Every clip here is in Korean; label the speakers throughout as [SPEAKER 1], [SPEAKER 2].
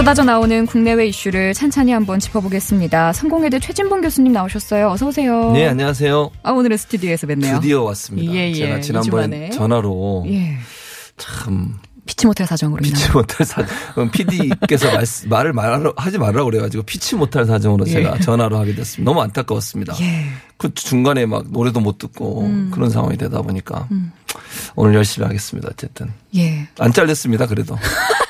[SPEAKER 1] 쏟아져 나오는 국내외 이슈를 찬찬히 한번 짚어보겠습니다. 성공회대 최진봉 교수님 나오셨어요. 어서 오세요.
[SPEAKER 2] 네, 안녕하세요.
[SPEAKER 1] 아, 오늘은 스튜디오에서 뵙네요.
[SPEAKER 2] 드디어 왔습니다.
[SPEAKER 1] 예, 예,
[SPEAKER 2] 제가. 지난번에 전화로
[SPEAKER 1] 예.
[SPEAKER 2] 참
[SPEAKER 1] 피치 못할 사정으로.
[SPEAKER 2] 피치 못할 사 PD께서 말을 말하러 하지 말라고 그래가지고 피치 못할 사정으로
[SPEAKER 1] 예.
[SPEAKER 2] 제가 전화로 하게 됐습니다. 너무 안타까웠습니다.
[SPEAKER 1] 예.
[SPEAKER 2] 그 중간에 막 노래도 못 듣고
[SPEAKER 1] 음.
[SPEAKER 2] 그런 상황이 되다 보니까 오늘 열심히 하겠습니다. 어쨌든
[SPEAKER 1] 예.
[SPEAKER 2] 안 잘렸습니다. 그래도.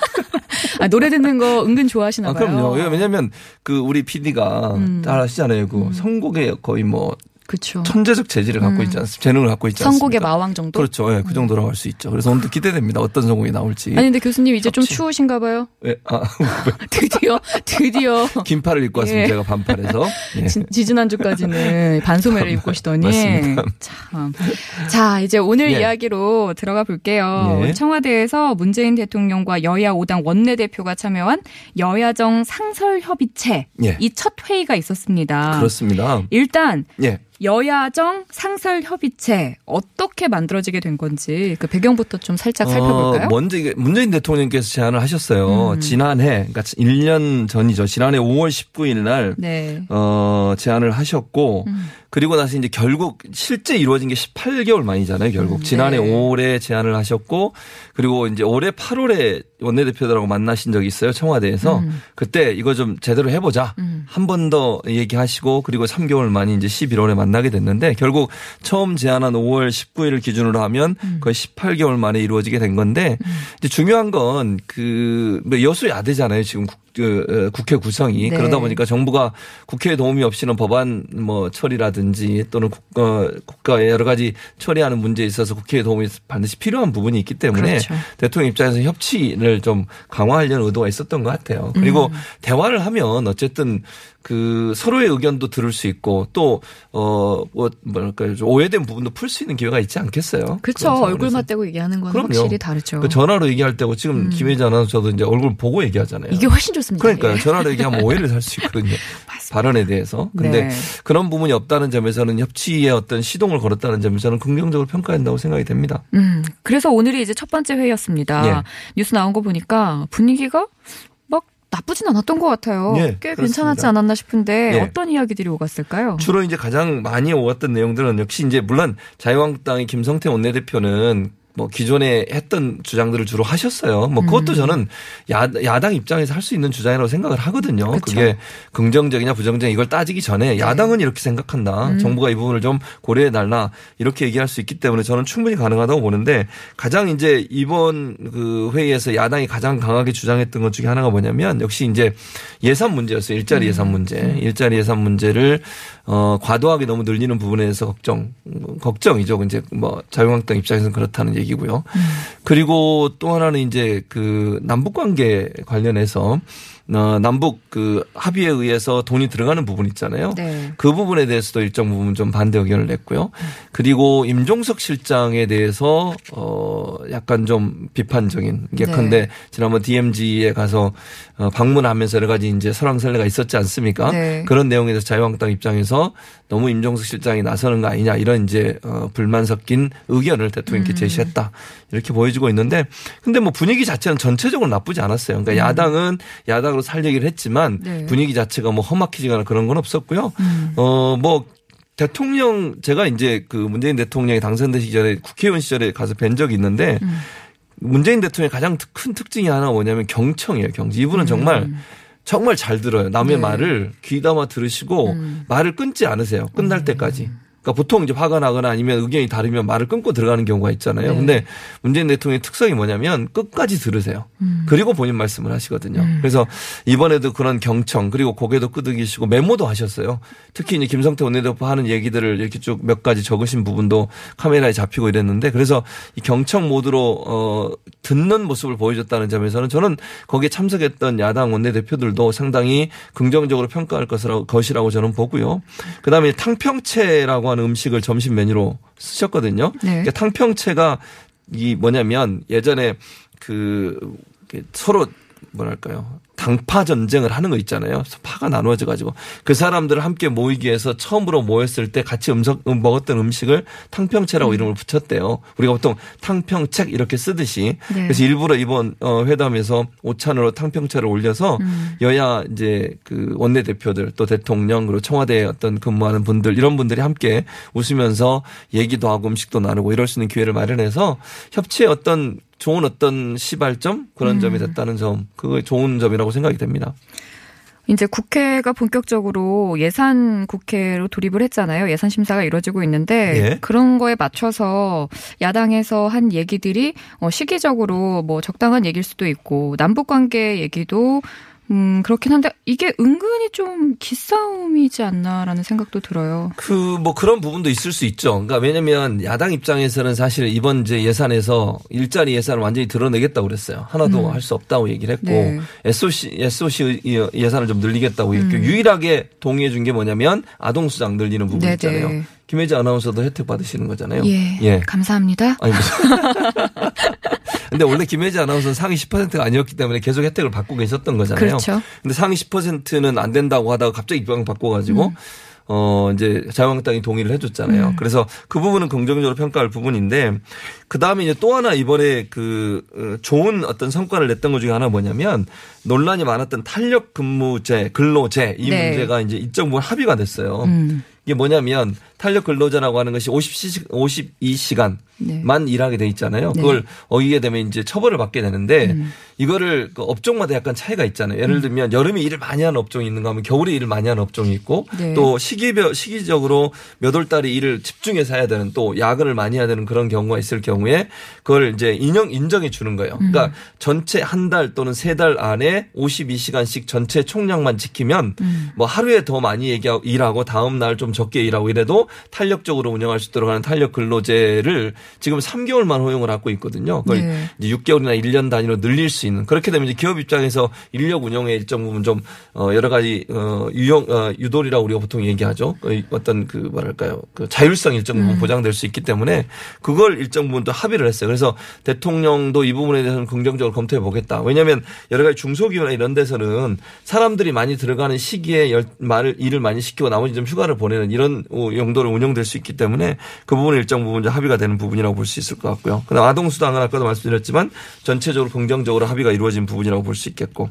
[SPEAKER 1] 아, 노래 듣는 거 은근 좋아하시나
[SPEAKER 2] 아,
[SPEAKER 1] 봐요.
[SPEAKER 2] 그럼요. 왜냐면 그 우리 PD가
[SPEAKER 1] 음.
[SPEAKER 2] 잘 아시잖아요. 그 선곡에 거의 뭐
[SPEAKER 1] 그쵸.
[SPEAKER 2] 천재적 재질을 갖고 있지 않습니까? 재능을 갖고 있지 않습니까?
[SPEAKER 1] 음. 선곡의 마왕 정도?
[SPEAKER 2] 그렇죠. 예, 그 정도로 할 수 있죠. 그래서 오늘도 기대됩니다. 어떤 성공이 나올지.
[SPEAKER 1] 아니, 근데 교수님 이제 좀. 추우신가 봐요.
[SPEAKER 2] 예, 아,
[SPEAKER 1] 드디어, 드디어.
[SPEAKER 2] 긴팔을 입고 왔습니다.
[SPEAKER 1] 예.
[SPEAKER 2] 제가 반팔에서. 예.
[SPEAKER 1] 지- 지지난주까지는 반소매를 입고 오시더니.
[SPEAKER 2] 맞습니다.
[SPEAKER 1] 참. 자, 이제 오늘
[SPEAKER 2] 예.
[SPEAKER 1] 이야기로 들어가 볼게요.
[SPEAKER 2] 예.
[SPEAKER 1] 청와대에서 문재인 대통령과 여야 5당 원내대표가 참여한 여야정 상설협의체.
[SPEAKER 2] 예.
[SPEAKER 1] 이첫 회의가 있었습니다.
[SPEAKER 2] 그렇습니다.
[SPEAKER 1] 일단
[SPEAKER 2] 예.
[SPEAKER 1] 여야정 상설 협의체 어떻게 만들어지게 된 건지 그 배경부터 좀 살짝 살펴볼까요?
[SPEAKER 2] 어, 먼저 이게 문재인 대통령께서 제안을 하셨어요.
[SPEAKER 1] 음.
[SPEAKER 2] 지난해, 그러니까 1년 전이죠. 지난해 5월 19일 날,
[SPEAKER 1] 네.
[SPEAKER 2] 어, 제안을 하셨고,
[SPEAKER 1] 음.
[SPEAKER 2] 그리고 나서 이제 결국 실제 이루어진 게 18개월 만이잖아요, 결국.
[SPEAKER 1] 음,
[SPEAKER 2] 지난해
[SPEAKER 1] 네.
[SPEAKER 2] 5월에 제안을 하셨고, 그리고 이제 올해 8월에 원내대표들하고 만나신 적이 있어요, 청와대에서.
[SPEAKER 1] 음.
[SPEAKER 2] 그때 이거 좀 제대로 해보자.
[SPEAKER 1] 음.
[SPEAKER 2] 한번 더 얘기하시고, 그리고 3개월 만이 이제 11월에 만나게 됐는데, 결국 처음 제안한 5월 19일을 기준으로 하면
[SPEAKER 1] 음.
[SPEAKER 2] 거의 18개월 만에 이루어지게 된 건데, 이제 중요한 건 그, 뭐 여수 야대잖아요, 지금 국, 그, 어, 국회 구성이.
[SPEAKER 1] 네.
[SPEAKER 2] 그러다 보니까 정부가 국회의 도움이 없이는 법안 뭐 처리라든지 또는 국, 어, 국가의 여러 가지 처리하는 문제에 있어서 국회의 도움이 반드시 필요한 부분이 있기 때문에
[SPEAKER 1] 그렇죠.
[SPEAKER 2] 대통령 입장에서 협치를 좀 강화하려는 의도가 있었던 것 같아요. 그리고
[SPEAKER 1] 음.
[SPEAKER 2] 대화를 하면 어쨌든 그 서로의 의견도 들을 수 있고 또, 어, 뭐, 뭐랄까요. 좀 오해된 부분도 풀 수 있는 기회가 있지 않겠어요.
[SPEAKER 1] 그렇죠. 얼굴. 맞대고 얘기하는 건
[SPEAKER 2] 그럼요.
[SPEAKER 1] 확실히 다르죠.
[SPEAKER 2] 그 전화로 얘기할 때고 지금 김혜지 아나운서도 이제 얼굴 보고 얘기하잖아요.
[SPEAKER 1] 이게 훨씬 좋습니다.
[SPEAKER 2] 그러니까요.
[SPEAKER 1] 예.
[SPEAKER 2] 전화로 얘기하면 오해를 살 수 있거든요. 발언에 대해서. 근데
[SPEAKER 1] 네.
[SPEAKER 2] 그런 부분이 없다는 점에서는 협치의 어떤 시동을 걸었다는 점에서는 긍정적으로 평가한다고 생각이 됩니다.
[SPEAKER 1] 음, 그래서 오늘이 이제 첫 번째 회의였습니다.
[SPEAKER 2] 예.
[SPEAKER 1] 뉴스 나온 거 보니까 분위기가 막 나쁘진 않았던 것 같아요.
[SPEAKER 2] 예,
[SPEAKER 1] 꽤
[SPEAKER 2] 그렇습니다.
[SPEAKER 1] 괜찮았지 않았나 싶은데
[SPEAKER 2] 예.
[SPEAKER 1] 어떤 이야기들이 오갔을까요?
[SPEAKER 2] 주로 이제 가장 많이 오갔던 내용들은 역시 이제 물론 자유한국당의 김성태 원내대표는 뭐 기존에 했던 주장들을 주로 하셨어요. 뭐 그것도 저는 야, 야당 입장에서 할 수 있는 주장이라고 생각을 하거든요.
[SPEAKER 1] 그쵸.
[SPEAKER 2] 그게 긍정적이냐 부정적이냐 이걸 따지기 전에 야당은 이렇게 생각한다. 정부가 이 부분을 좀 고려해 달라 이렇게 얘기할 수 있기 때문에 저는 충분히 가능하다고 보는데 가장 이제 이번 그 회의에서 야당이 가장 강하게 주장했던 것 중에 하나가 뭐냐면 역시 이제 예산 문제였어요. 일자리 예산 문제. 일자리 예산 문제를 어 과도하게 너무 늘리는 부분에서 걱정 걱정이죠. 이제 뭐 자유한국당 입장에서는 그렇다는 얘기고요. 그리고 또 하나는 이제 그 남북 관계 관련해서 어 남북 그 합의에 의해서 돈이 들어가는 부분 있잖아요.
[SPEAKER 1] 네.
[SPEAKER 2] 그 부분에 대해서도 일정 부분 좀 반대 의견을 냈고요. 그리고 임종석 실장에 대해서 어 약간 좀 비판적인 예컨대
[SPEAKER 1] 네.
[SPEAKER 2] 지난번 DMZ에 가서 어 방문하면서 여러 가지 이제 설왕설래가 있었지 않습니까?
[SPEAKER 1] 네.
[SPEAKER 2] 그런 내용에 대해서 자유한국당 입장에서 너무 임종석 실장이 나서는 거 아니냐 이런 이제 어 불만 섞인 의견을
[SPEAKER 1] 음.
[SPEAKER 2] 대통령께 제시했다 이렇게 보여지고 있는데 근데 뭐 분위기 자체는 전체적으로 나쁘지 않았어요. 그러니까 야당은 야당 으로 살 얘기를 했지만
[SPEAKER 1] 음. 네.
[SPEAKER 2] 분위기 자체가 뭐 험악해지거나 그런 건 없었고요.
[SPEAKER 1] 음.
[SPEAKER 2] 어뭐 대통령 제가 이제 그 문재인 대통령이 당선되시기 전에 국회의원 시절에 가서 뵌 적이 있는데
[SPEAKER 1] 음.
[SPEAKER 2] 문재인 대통령의 가장 특- 큰 특징이 하나가 뭐냐면 경청이에요. 경청. 이분은 정말 정말 잘 들어요. 남의
[SPEAKER 1] 음. 네.
[SPEAKER 2] 말을 귀담아 들으시고
[SPEAKER 1] 음.
[SPEAKER 2] 말을 끊지 않으세요. 끝날 때까지. 그러니까 보통 이제 화가 나거나 아니면 의견이 다르면 말을 끊고 들어가는 경우가 있잖아요.
[SPEAKER 1] 네.
[SPEAKER 2] 근데 문재인 대통령의 특성이 뭐냐면 끝까지 들으세요.
[SPEAKER 1] 음.
[SPEAKER 2] 그리고 본인 말씀을 하시거든요. 그래서 이번에도 그런 경청 그리고 고개도 끄덕이시고 메모도 하셨어요. 특히 이제 김성태 원내대표 하는 얘기들을 이렇게 쭉 몇 가지 적으신 부분도 카메라에 잡히고 이랬는데 그래서 이 경청 모드로 어 듣는 모습을 보여줬다는 점에서는 저는 거기에 참석했던 야당 원내대표들도 상당히 긍정적으로 평가할 것이라고, 것이라고 저는 보고요. 그다음에 탕평채라고 하는 음식을 점심 메뉴로 쓰셨거든요.
[SPEAKER 1] 네.
[SPEAKER 2] 그러니까 탕평채가 이 뭐냐면 예전에 그 서로 뭐랄까요 당파 전쟁을 하는 거 있잖아요. 파가 나누어져 가지고 그 사람들을 함께 모이기 위해서 처음으로 모였을 때 같이 음식 음, 먹었던 음식을 탕평채라고 이름을 붙였대요. 우리가 보통 탕평책 이렇게 쓰듯이
[SPEAKER 1] 네.
[SPEAKER 2] 그래서 일부러 이번 어, 회담에서 오찬으로 탕평채를 올려서
[SPEAKER 1] 음.
[SPEAKER 2] 여야 이제 그 원내 대표들 또 대통령 그리고 청와대에 어떤 근무하는 분들 이런 분들이 함께 웃으면서 얘기도 하고 음식도 나누고 이럴 수 있는 기회를 마련해서 협치의 어떤 좋은 어떤 시발점 그런 점이 됐다는 점 그거 좋은 점이라고 생각이 됩니다.
[SPEAKER 1] 이제 국회가 본격적으로 예산 국회로 돌입을 했잖아요. 예산 심사가 이루어지고 있는데
[SPEAKER 2] 예.
[SPEAKER 1] 그런 거에 맞춰서 야당에서 한 얘기들이 어, 시기적으로 뭐 적당한 얘기일 수도 있고 남북 관계 얘기도 음 그렇긴 한데 이게 은근히 좀 기싸움이지 않나라는 생각도 들어요.
[SPEAKER 2] 그 뭐 그런 부분도 있을 수 있죠. 그러니까 왜냐면 야당 입장에서는 사실 이번 이제 예산에서 일자리 예산을 완전히 드러내겠다고 그랬어요. 하나도 할수 없다고 얘기를 했고
[SPEAKER 1] 네.
[SPEAKER 2] SOC SOC 예산을 좀 늘리겠다고 했고 유일하게 동의해 준 게 뭐냐면 아동 수당 늘리는 부분
[SPEAKER 1] 네네.
[SPEAKER 2] 있잖아요. 김혜지 아나운서도 혜택 받으시는 거잖아요.
[SPEAKER 1] 예, 감사합니다.
[SPEAKER 2] 아니 무슨 근데 원래 김혜지 아나운서는 상위 10%가 아니었기 때문에 계속 혜택을 받고 계셨던 거잖아요.
[SPEAKER 1] 그렇죠.
[SPEAKER 2] 근데 상위 10%는 안 된다고 하다가 갑자기 입장 바꿔가지고
[SPEAKER 1] 음.
[SPEAKER 2] 어 이제 자유한국당이 동의를 해줬잖아요. 그래서 그 부분은 긍정적으로 평가할 부분인데 그 다음에 이제 또 하나 이번에 그 어, 좋은 어떤 성과를 냈던 것 중에 하나 뭐냐면 논란이 많았던 탄력 근무제 근로제 이
[SPEAKER 1] 네.
[SPEAKER 2] 문제가 이제 일정 부분 합의가 됐어요.
[SPEAKER 1] 음.
[SPEAKER 2] 이게 뭐냐면 탄력 근로자라고 하는 것이 50시, 52시간만
[SPEAKER 1] 네.
[SPEAKER 2] 일하게 돼 있잖아요.
[SPEAKER 1] 네.
[SPEAKER 2] 그걸 어기게 되면 이제 처벌을 받게 되는데
[SPEAKER 1] 음.
[SPEAKER 2] 이거를 그 업종마다 약간 차이가 있잖아요. 예를 들면 여름에 일을 많이 하는 업종이 있는가 하면 겨울에 일을 많이 하는 업종이 있고
[SPEAKER 1] 네.
[SPEAKER 2] 또 시기별 시기적으로 몇 월 달에 일을 집중해서 해야 되는 또 야근을 많이 해야 되는 그런 경우가 있을 경우에 그걸 이제 인정 인정해 주는 거예요.
[SPEAKER 1] 음.
[SPEAKER 2] 그러니까 전체 한 달 또는 세 달 안에 52시간씩 전체 총량만 지키면
[SPEAKER 1] 음.
[SPEAKER 2] 뭐 하루에 더 많이 얘기하고 일하고 다음 날 좀 적게 일하고 이래도 탄력적으로 운영할 수 있도록 하는 탄력 근로제를 지금 3개월만 허용을 하고 있거든요. 그걸
[SPEAKER 1] 네.
[SPEAKER 2] 이제 6개월이나 1년 단위로 늘릴 수 있는 그렇게 되면 이제 기업 입장에서 인력 운영에 일정 부분 좀 어, 여러 가지 어, 유용 어, 유도리라고 우리가 보통 얘기하죠. 그 어떤 그 뭐랄까요 그 자율성 일정 부분 보장될 수 있기 때문에 그걸 일정 부분 또 합의를 했어요. 그래서 대통령도 이 부분에 대해서는 긍정적으로 검토해 보겠다. 왜냐하면 여러 가지 중소기업이나 이런 데서는 사람들이 많이 들어가는 시기에 열, 말을 일을 많이 시키고 나머지 좀 휴가를 보내는 이런 어, 용도로 운영될 수 있기 때문에 그 부분은 일정 부분 합의가 되는 부분이라고 볼 수 있을 것 같고요. 그다음 아동수당은 아까도 말씀드렸지만 전체적으로 긍정적으로 합의가 이루어진 부분이라고 볼 수 있겠고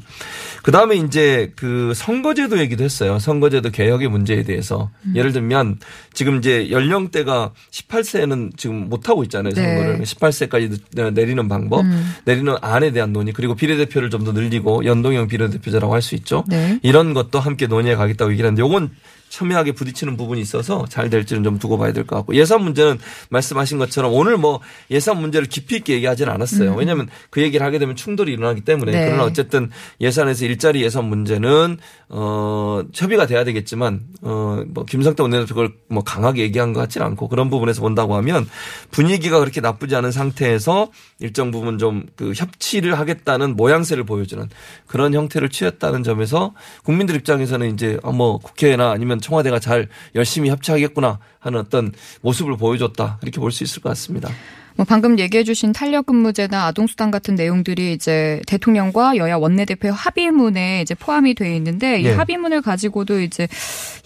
[SPEAKER 2] 그다음에 이제 그 선거제도 얘기도 했어요. 선거제도 개혁의 문제에 대해서 예를 들면 지금 이제 연령대가 18세는 지금 못 하고 있잖아요.
[SPEAKER 1] 네.
[SPEAKER 2] 선거를 18세까지 내리는 방법,
[SPEAKER 1] 음.
[SPEAKER 2] 내리는 안에 대한 논의 그리고 비례대표를 좀 더 늘리고 연동형 비례대표제라고 할 수 있죠.
[SPEAKER 1] 네.
[SPEAKER 2] 이런 것도 함께 논의해 가겠다고 얘기를 하는데 요건 첨예하게 부딪히는 부분이 있어서 잘 될지는 좀 두고 봐야 될 것 같고 예산 문제는 말씀하신 것처럼 오늘 뭐 예산 문제를 깊이 있게 얘기하지는 않았어요. 왜냐하면 그 얘기를 하게 되면 충돌이 일어나기 때문에
[SPEAKER 1] 음. 네.
[SPEAKER 2] 그러나 어쨌든 예산에서 일자리 예산 문제는 어 협의가 돼야 되겠지만 어뭐 김성태 원내대표 그걸 뭐 강하게 얘기한 것 같지는 않고 그런 부분에서 본다고 하면 분위기가 그렇게 나쁘지 않은 상태에서 일정 부분 좀 그 협치를 하겠다는 모양새를 보여주는 그런 형태를 취했다는 점에서 국민들 입장에서는 이제 아, 뭐 국회나 아니면 청와대가 잘 열심히 협치하겠구나 하는 어떤 모습을 보여줬다 이렇게 볼 수 있을 것 같습니다.
[SPEAKER 1] 뭐 방금 얘기해 주신 탄력 근무제나 아동 수당 같은 내용들이 이제 대통령과 여야 원내대표 합의문에 이제 포함이 돼 있는데 이
[SPEAKER 2] 예.
[SPEAKER 1] 합의문을 가지고도 이제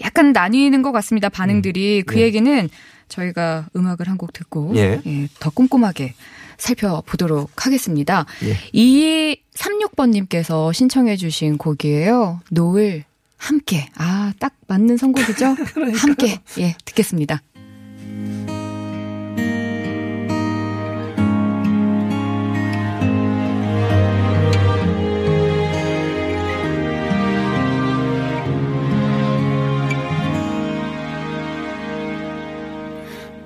[SPEAKER 1] 약간 나뉘는 것 같습니다. 반응들이 그
[SPEAKER 2] 예.
[SPEAKER 1] 얘기는 저희가 음악을 한 곡 듣고
[SPEAKER 2] 예.
[SPEAKER 1] 예, 더 꼼꼼하게 살펴보도록 하겠습니다.
[SPEAKER 2] 예.
[SPEAKER 1] 2236번님께서 신청해 주신 곡이에요. 노을 함께. 아, 딱 맞는 선곡이죠? 함께. 예, 듣겠습니다.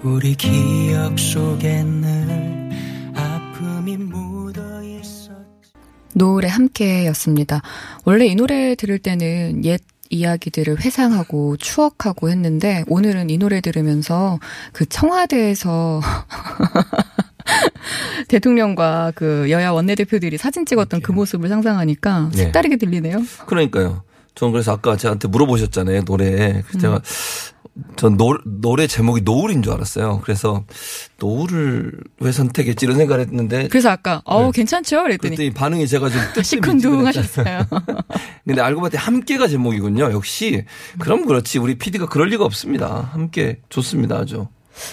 [SPEAKER 3] 우리 기억 속에 늘
[SPEAKER 1] 노을에 함께였습니다. 원래 이 노래 들을 때는 옛 이야기들을 회상하고 추억하고 했는데 오늘은 이 노래 들으면서 그 청와대에서 대통령과 그 여야 원내대표들이 사진 찍었던 그 모습을 상상하니까
[SPEAKER 2] 네.
[SPEAKER 1] 색다르게 들리네요.
[SPEAKER 2] 그러니까요. 저는 그래서 아까 저한테 물어보셨잖아요, 노래. 그래서 제가 전 노, 노래 제목이 노을인 줄 알았어요. 그래서 노을을 왜 선택했지 이런 생각을 했는데
[SPEAKER 1] 그래서 아까 어 괜찮죠? 그랬더니
[SPEAKER 2] 그랬더니 반응이 제가 좀
[SPEAKER 1] 시큰둥 하셨어요.
[SPEAKER 2] 근데 알고 봤더니 함께가 제목이군요. 역시 그럼 그렇지. 우리 PD가 그럴 리가 없습니다. 함께 좋습니다. 아주.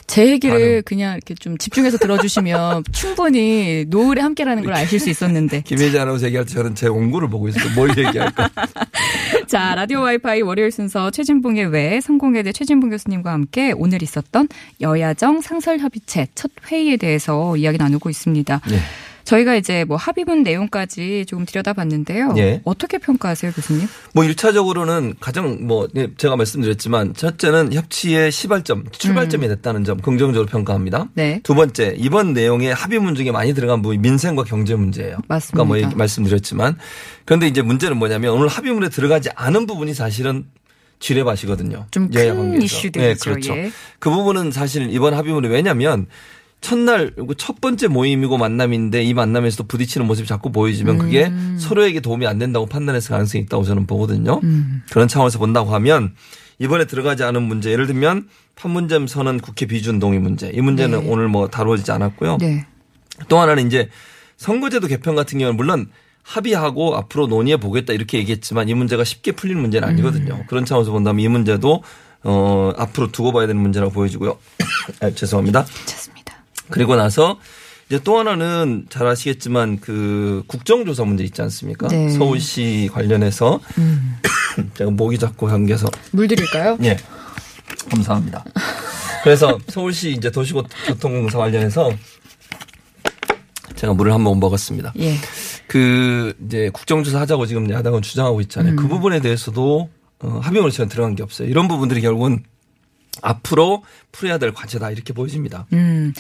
[SPEAKER 1] 제 얘기를. 그냥 이렇게 좀 집중해서 들어주시면 충분히 노을에 함께라는 걸 아실 수 있었는데.
[SPEAKER 2] 김혜지 아나운서 얘기할 때 저는 제 원고를 보고 있어요. 뭘 얘기할까.
[SPEAKER 1] 자, 라디오 와이파이 월요일 순서 최진봉의 외 성공회대 최진봉 교수님과 함께 오늘 있었던 여야정 상설협의체 첫 회의에 대해서 이야기 나누고 있습니다.
[SPEAKER 2] 예.
[SPEAKER 1] 저희가 이제 뭐 합의문 내용까지 조금 들여다봤는데요.
[SPEAKER 2] 예.
[SPEAKER 1] 어떻게 평가하세요, 교수님?
[SPEAKER 2] 뭐 1차적으로는 가장 뭐 네, 제가 말씀드렸지만 첫째는 협치의 시발점, 출발점이 됐다는 점 긍정적으로 평가합니다.
[SPEAKER 1] 네.
[SPEAKER 2] 두 번째, 이번 내용의 합의문 중에 많이 들어간 부분이 민생과 경제 문제예요.
[SPEAKER 1] 맞습니다.
[SPEAKER 2] 아까 뭐 말씀드렸지만. 그런데 이제 문제는 뭐냐면 오늘 합의문에 들어가지 않은 부분이 사실은 지뢰밭이거든요.
[SPEAKER 1] 좀 큰. 이슈들이죠.
[SPEAKER 2] 네, 그렇죠.
[SPEAKER 1] 예.
[SPEAKER 2] 그 부분은 사실 이번 합의문이 왜냐면 첫날 첫 번째 모임이고 만남인데 이 만남에서도 부딪히는 모습이 자꾸 보여지면 그게
[SPEAKER 1] 음.
[SPEAKER 2] 서로에게 도움이 안 된다고 판단했을 가능성이 있다고 저는 보거든요.
[SPEAKER 1] 음.
[SPEAKER 2] 그런 차원에서 본다고 하면 이번에 들어가지 않은 문제 예를 들면 판문점 선언 국회 비준 동의 문제 이 문제는
[SPEAKER 1] 네.
[SPEAKER 2] 오늘 뭐 다루어지지 않았고요.
[SPEAKER 1] 네.
[SPEAKER 2] 또 하나는 이제 선거제도 개편 같은 경우는 물론 합의하고 앞으로 논의해 보겠다 이렇게 얘기했지만 이 문제가 쉽게 풀릴 문제는 아니거든요. 그런 차원에서 본다면 이 문제도 어 앞으로 두고 봐야 되는 문제라고 보여지고요. 아, 죄송합니다. 그리고 나서 이제 또 하나는 잘 아시겠지만 그 국정조사 문제 있지 않습니까?
[SPEAKER 1] 네.
[SPEAKER 2] 서울시 관련해서
[SPEAKER 1] 음.
[SPEAKER 2] 제가 목이 자꾸 감겨서
[SPEAKER 1] 물 드릴까요?
[SPEAKER 2] 예. 감사합니다. 그래서 서울시 이제 도시교통공사 관련해서 제가 물을 한 번 먹었습니다.
[SPEAKER 1] 예.
[SPEAKER 2] 그 이제 국정조사 하자고 지금 야당은 주장하고 있잖아요.
[SPEAKER 1] 음.
[SPEAKER 2] 그 부분에 대해서도 어, 합의문에 저는 들어간 게 없어요. 이런 부분들이 결국은 앞으로 풀어야 될 과제다 이렇게 보여집니다.
[SPEAKER 1] 음.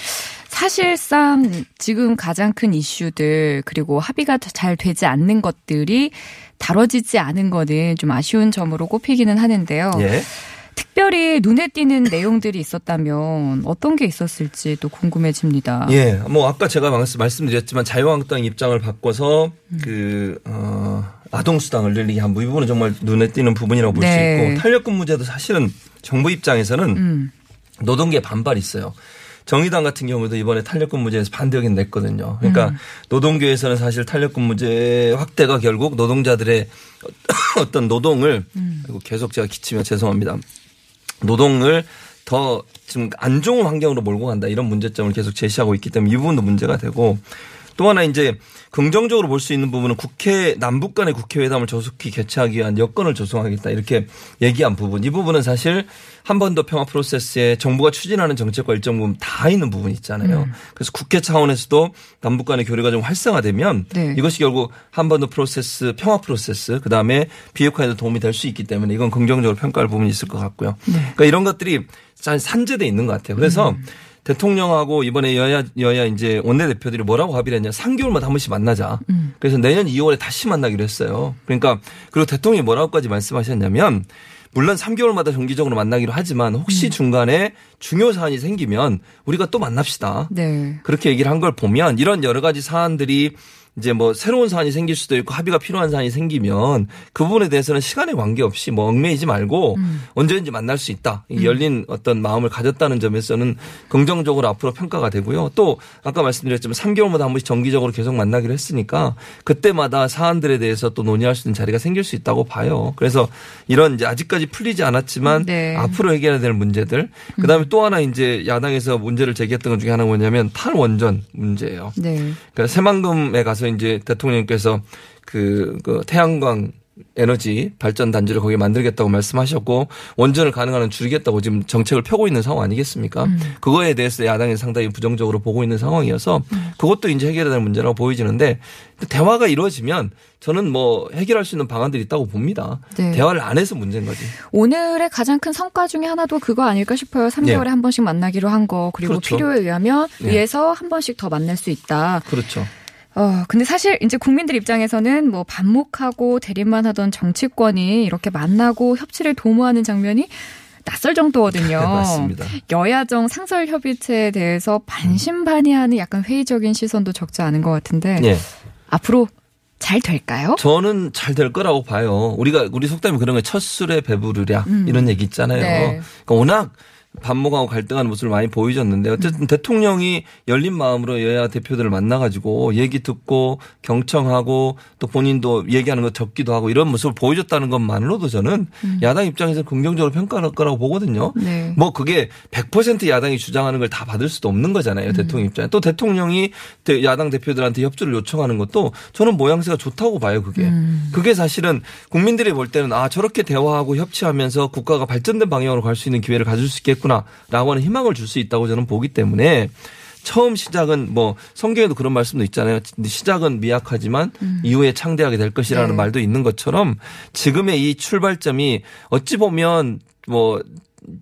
[SPEAKER 1] 사실상 지금 가장 큰 이슈들 그리고 합의가 잘 되지 않는 것들이 다뤄지지 않은 거는 좀 아쉬운 점으로 꼽히기는 하는데요.
[SPEAKER 2] 예.
[SPEAKER 1] 특별히 눈에 띄는 내용들이 있었다면 어떤 게 있었을지 또 궁금해집니다.
[SPEAKER 2] 예. 뭐 아까 제가 말씀- 말씀드렸지만 자유한국당 입장을 바꿔서
[SPEAKER 1] 음.
[SPEAKER 2] 그 어, 아동 수당을 늘리게 한 이 부분은 정말 눈에 띄는 부분이라고 볼수
[SPEAKER 1] 네.
[SPEAKER 2] 있고 탄력근무제도 사실은 정부 입장에서는
[SPEAKER 1] 음.
[SPEAKER 2] 노동계 반발이 있어요. 정의당 같은 경우도 이번에 탄력근무제에서 반대 의견 냈거든요. 그러니까
[SPEAKER 1] 음.
[SPEAKER 2] 노동계에서는 사실 탄력근무제 확대가 결국 노동자들의 어떤 노동을
[SPEAKER 1] 음.
[SPEAKER 2] 계속 제가 기치면 죄송합니다. 노동을 더 지금 안 좋은 환경으로 몰고 간다 이런 문제점을 계속 제시하고 있기 때문에 이 부분도 문제가 되고 또 하나 이제 긍정적으로 볼 수 있는 부분은 국회 남북 간의 국회회담을 조속히 개최하기 위한 여건을 조성하겠다 이렇게 얘기한 부분 이 부분은 사실 한반도 평화 프로세스에 정부가 추진하는 정책과 일정 부분 다 있는 부분이 있잖아요. 그래서 국회 차원에서도 남북 간의 교류가 좀 활성화되면
[SPEAKER 1] 네.
[SPEAKER 2] 이것이 결국 한반도 프로세스 평화 프로세스 그다음에 비핵화에도 도움이 될 수 있기 때문에 이건 긍정적으로 평가할 부분이 있을 것 같고요. 그러니까 이런 것들이 잘 산재돼 있는 것 같아요. 그래서 대통령하고 이번에 여야 여야 이제 원내 대표들이 뭐라고 합의를 했냐. 3개월마다 한 번씩 만나자. 그래서 내년 2월에 다시 만나기로 했어요. 그러니까 그리고 대통령이 뭐라고까지 말씀하셨냐면 물론 3개월마다 정기적으로 만나기로 하지만 혹시 중간에 중요 사안이 생기면 우리가 또 만납시다.
[SPEAKER 1] 네.
[SPEAKER 2] 그렇게 얘기를 한 걸 보면 이런 여러 가지 사안들이 이제 뭐 새로운 사안이 생길 수도 있고 합의가 필요한 사안이 생기면 그 부분에 대해서는 시간에 관계없이 뭐 얽매이지 말고 언제든지 만날 수 있다. 이 열린 어떤 마음을 가졌다는 점에서는 긍정적으로 앞으로 평가가 되고요. 또 아까 말씀드렸지만 3개월마다 한 번씩 정기적으로 계속 만나기로 했으니까 그때마다 사안들에 대해서 또 논의할 수 있는 자리가 생길 수 있다고 봐요. 그래서 이런 이제 아직까지 풀리지 않았지만
[SPEAKER 1] 네.
[SPEAKER 2] 앞으로 해결해야 될 문제들 그다음에 또 하나 이제 야당에서 문제를 제기했던 것 중에 하나가 뭐냐면 탈원전 문제예요.
[SPEAKER 1] 네.
[SPEAKER 2] 그러니까 새만금에 가서 이제 대통령께서 그, 그 태양광 에너지 발전 단지를 거기에 만들겠다고 말씀하셨고 원전을 가능한 한 줄이겠다고 지금 정책을 펴고 있는 상황 아니겠습니까? 그거에 대해서 야당이 상당히 부정적으로 보고 있는 상황이어서 그것도 이제 해결해야 될 문제라고 보여지는데 대화가 이루어지면 저는 뭐 해결할 수 있는 방안들이 있다고 봅니다.
[SPEAKER 1] 네.
[SPEAKER 2] 대화를 안 해서 문제인 거지.
[SPEAKER 1] 오늘의 가장 큰 성과 중에 하나도 그거 아닐까 싶어요. 3개월에
[SPEAKER 2] 네.
[SPEAKER 1] 한 번씩 만나기로 한 거. 그리고
[SPEAKER 2] 그렇죠.
[SPEAKER 1] 필요에 의하면
[SPEAKER 2] 네.
[SPEAKER 1] 위해서 한 번씩 더 만날 수 있다.
[SPEAKER 2] 그렇죠.
[SPEAKER 1] 어, 근데 사실 이제 국민들 입장에서는 뭐 반목하고 대립만 하던 정치권이 이렇게 만나고 협치를 도모하는 장면이 낯설 정도거든요.
[SPEAKER 2] 네, 맞습니다.
[SPEAKER 1] 여야정 상설 협의체에 대해서 반신반의하는 약간 회의적인 시선도 적지 않은 것 같은데
[SPEAKER 2] 예.
[SPEAKER 1] 앞으로 잘 될까요?
[SPEAKER 2] 저는 잘 될 거라고 봐요. 우리가 우리 속담이 그런 거첫 술에 배부르랴 이런 얘기 있잖아요.
[SPEAKER 1] 네.
[SPEAKER 2] 그러니까 워낙 반목하고 갈등하는 모습을 많이 보여줬는데 어쨌든 대통령이 열린 마음으로 여야 대표들을 만나가지고 얘기 듣고 경청하고 또 본인도 얘기하는 거 적기도 하고 이런 모습을 보여줬다는 것만으로도 저는 야당 입장에서 긍정적으로 평가할 거라고 보거든요.
[SPEAKER 1] 네.
[SPEAKER 2] 뭐 그게 100% 야당이 주장하는 걸 다 받을 수도 없는 거잖아요. 대통령 입장에. 또 대통령이 대- 야당 대표들한테 협조를 요청하는 것도 저는 모양새가 좋다고 봐요. 그게. 그게 사실은 국민들이 볼 때는 아 저렇게 대화하고 협치하면서 국가가 발전된 방향으로 갈 수 있는 기회를 가질 수 있겠 구나라고 하는 희망을 줄 수 있다고 저는 보기 때문에 처음 시작은 뭐 성경에도 그런 말씀도 있잖아요. 시작은 미약하지만 이후에 창대하게 될 것이라는
[SPEAKER 1] 네.
[SPEAKER 2] 말도 있는 것처럼 지금의 이 출발점이 어찌 보면 뭐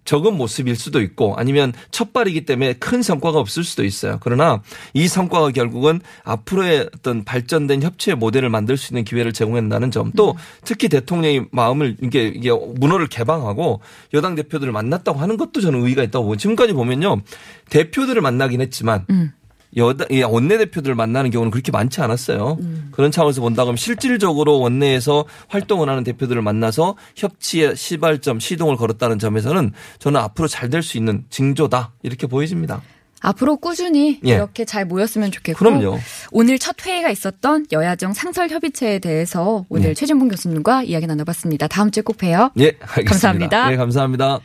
[SPEAKER 2] 적은 모습일 수도 있고 아니면 첫발이기 때문에 큰 성과가 없을 수도 있어요. 그러나 이 성과가 결국은 앞으로의 어떤 발전된 협치의 모델을 만들 수 있는 기회를 제공한다는 점 또 특히 대통령이 마음을 이게 이게 문호를 개방하고 여당 대표들을 만났다고 하는 것도 저는 의의가 있다고 보고 지금까지 보면요 대표들을 만나긴 했지만
[SPEAKER 1] 음.
[SPEAKER 2] 여당 이 원내 대표들을 만나는 경우는 그렇게 많지 않았어요. 그런 차원에서 본다 그러면 실질적으로 원내에서 활동을 하는 대표들을 만나서 협치의 시발점 시동을 걸었다는 점에서는 저는 앞으로 잘 될 수 있는 징조다 이렇게 보여집니다.
[SPEAKER 1] 앞으로 꾸준히
[SPEAKER 2] 예.
[SPEAKER 1] 이렇게 잘 모였으면 좋겠고
[SPEAKER 2] 그럼요.
[SPEAKER 1] 오늘 첫 회의가 있었던 여야정 상설 협의체에 대해서 오늘
[SPEAKER 2] 네.
[SPEAKER 1] 최진봉 교수님과 이야기 나눠봤습니다. 다음 주에 꼭 봬요.
[SPEAKER 2] 예, 알겠습니다.
[SPEAKER 1] 감사합니다.
[SPEAKER 2] 네, 감사합니다.